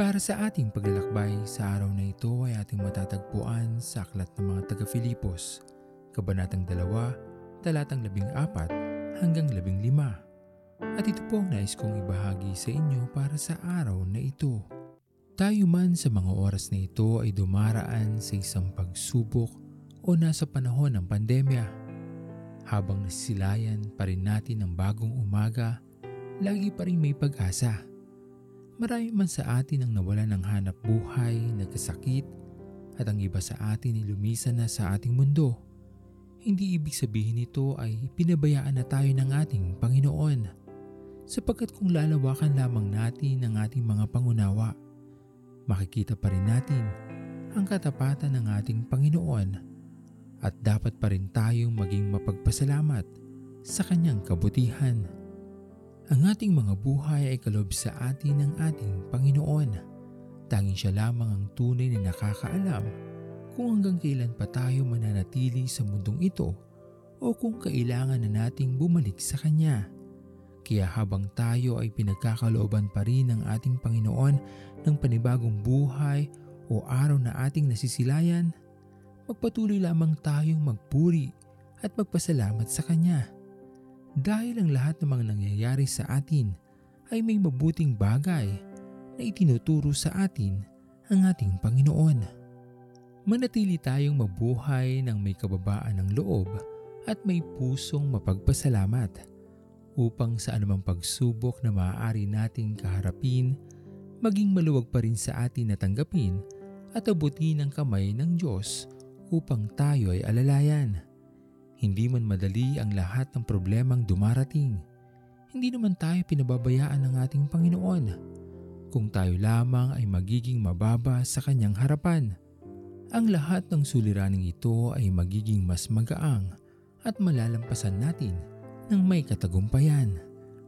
Para sa ating paglalakbay sa araw na ito ay ating matatagpuan sa Aklat ng mga taga-Filipos, Kabanatang 2, Talatang 14 hanggang 15. At ito po ang nais kong ibahagi sa inyo para sa araw na ito. Tayo man sa mga oras na ito ay dumaraan sa isang pagsubok o nasa panahon ng pandemya. Habang nasisilayan pa rin natin ang bagong umaga, lagi pa rin may pag-asa. Marami man sa atin ang nawala ng hanap buhay, nagkasakit, at ang iba sa atin ay lumisan na sa ating mundo. Hindi ibig sabihin nito ay pinabayaan na tayo ng ating Panginoon. Sapagkat kung lalawakan lamang natin ang ating mga pangunawa, makikita pa rin natin ang katapatan ng ating Panginoon at dapat pa rin tayong maging mapagpasalamat sa Kanyang kabutihan. Ang ating mga buhay ay kalob sa atin ng ating Panginoon. Tanging siya lamang ang tunay na nakakaalam kung hanggang kailan pa tayo mananatili sa mundong ito o kung kailangan na nating bumalik sa Kanya. Kaya habang tayo ay pinagkakalooban pa rin ng ating Panginoon ng panibagong buhay o araw na ating nasisilayan, magpatuloy lamang tayong magpuri at magpasalamat sa Kanya dahil ang lahat ng mga nangyayari sa atin ay may mabuting bagay na itinuturo sa atin ang ating Panginoon. Manatili tayong mabuhay ng may kababaan ng loob at may pusong mapagpasalamat upang sa anumang pagsubok na maaari nating kaharapin, maging maluwag pa rin sa atin na tanggapin at abutin ang kamay ng Diyos upang tayo ay alalayan. Hindi man madali ang lahat ng problemang dumarating. Hindi naman tayo pinababayaan ng ating Panginoon. Kung tayo lamang ay magiging mababa sa kanyang harapan, ang lahat ng suliraning ito ay magiging mas magaang at malalampasan natin ng may katagumpayan.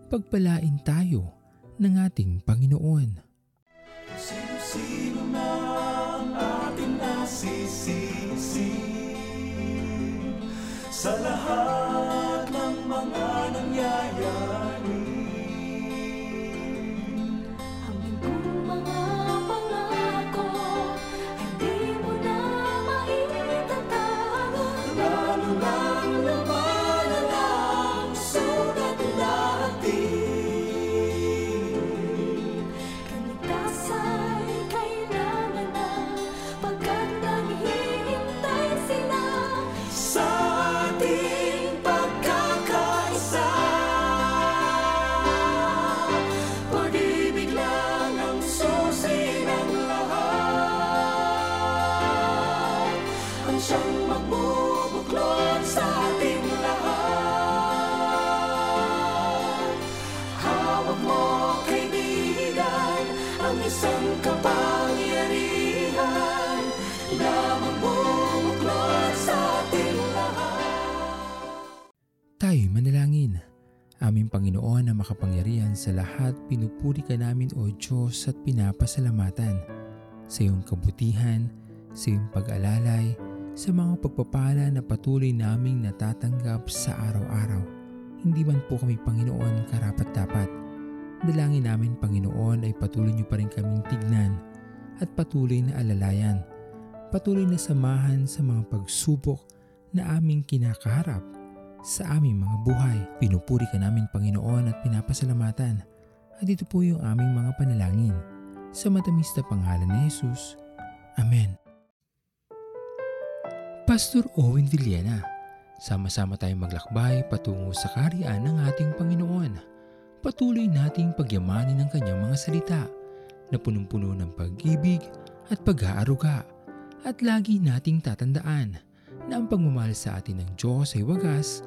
Pagpalain tayo ng ating Panginoon. Sino-sino man ating nasisisi sa lahat ng mga nangyayari. Aming Panginoon na makapangyarihan sa lahat, pinupuri ka namin o Diyos at pinapasalamatan sa iyong kabutihan, sa iyong pag-alalay, sa mga pagpapala na patuloy naming natatanggap sa araw-araw. Hindi man po kami Panginoon karapat-dapat. Dalangin namin Panginoon ay patuloy niyo pa rin kaming tignan at patuloy na alalayan. Patuloy na samahan sa mga pagsubok na aming kinakaharap sa aming mga buhay. Pinupuri ka namin Panginoon at pinapasalamatan. At ito po yung aming mga panalangin. Sa matamis na pangalan ni Jesus. Amen. Pastor Owen Villena, sama-sama tayong maglakbay patungo sa kariyan ng ating Panginoon. Patuloy nating pagyamanin ang kanyang mga salita na punong-puno ng pag-ibig at pag-aaruga. At lagi nating tatandaan na ang pagmamahal sa atin ng Diyos ay wagas,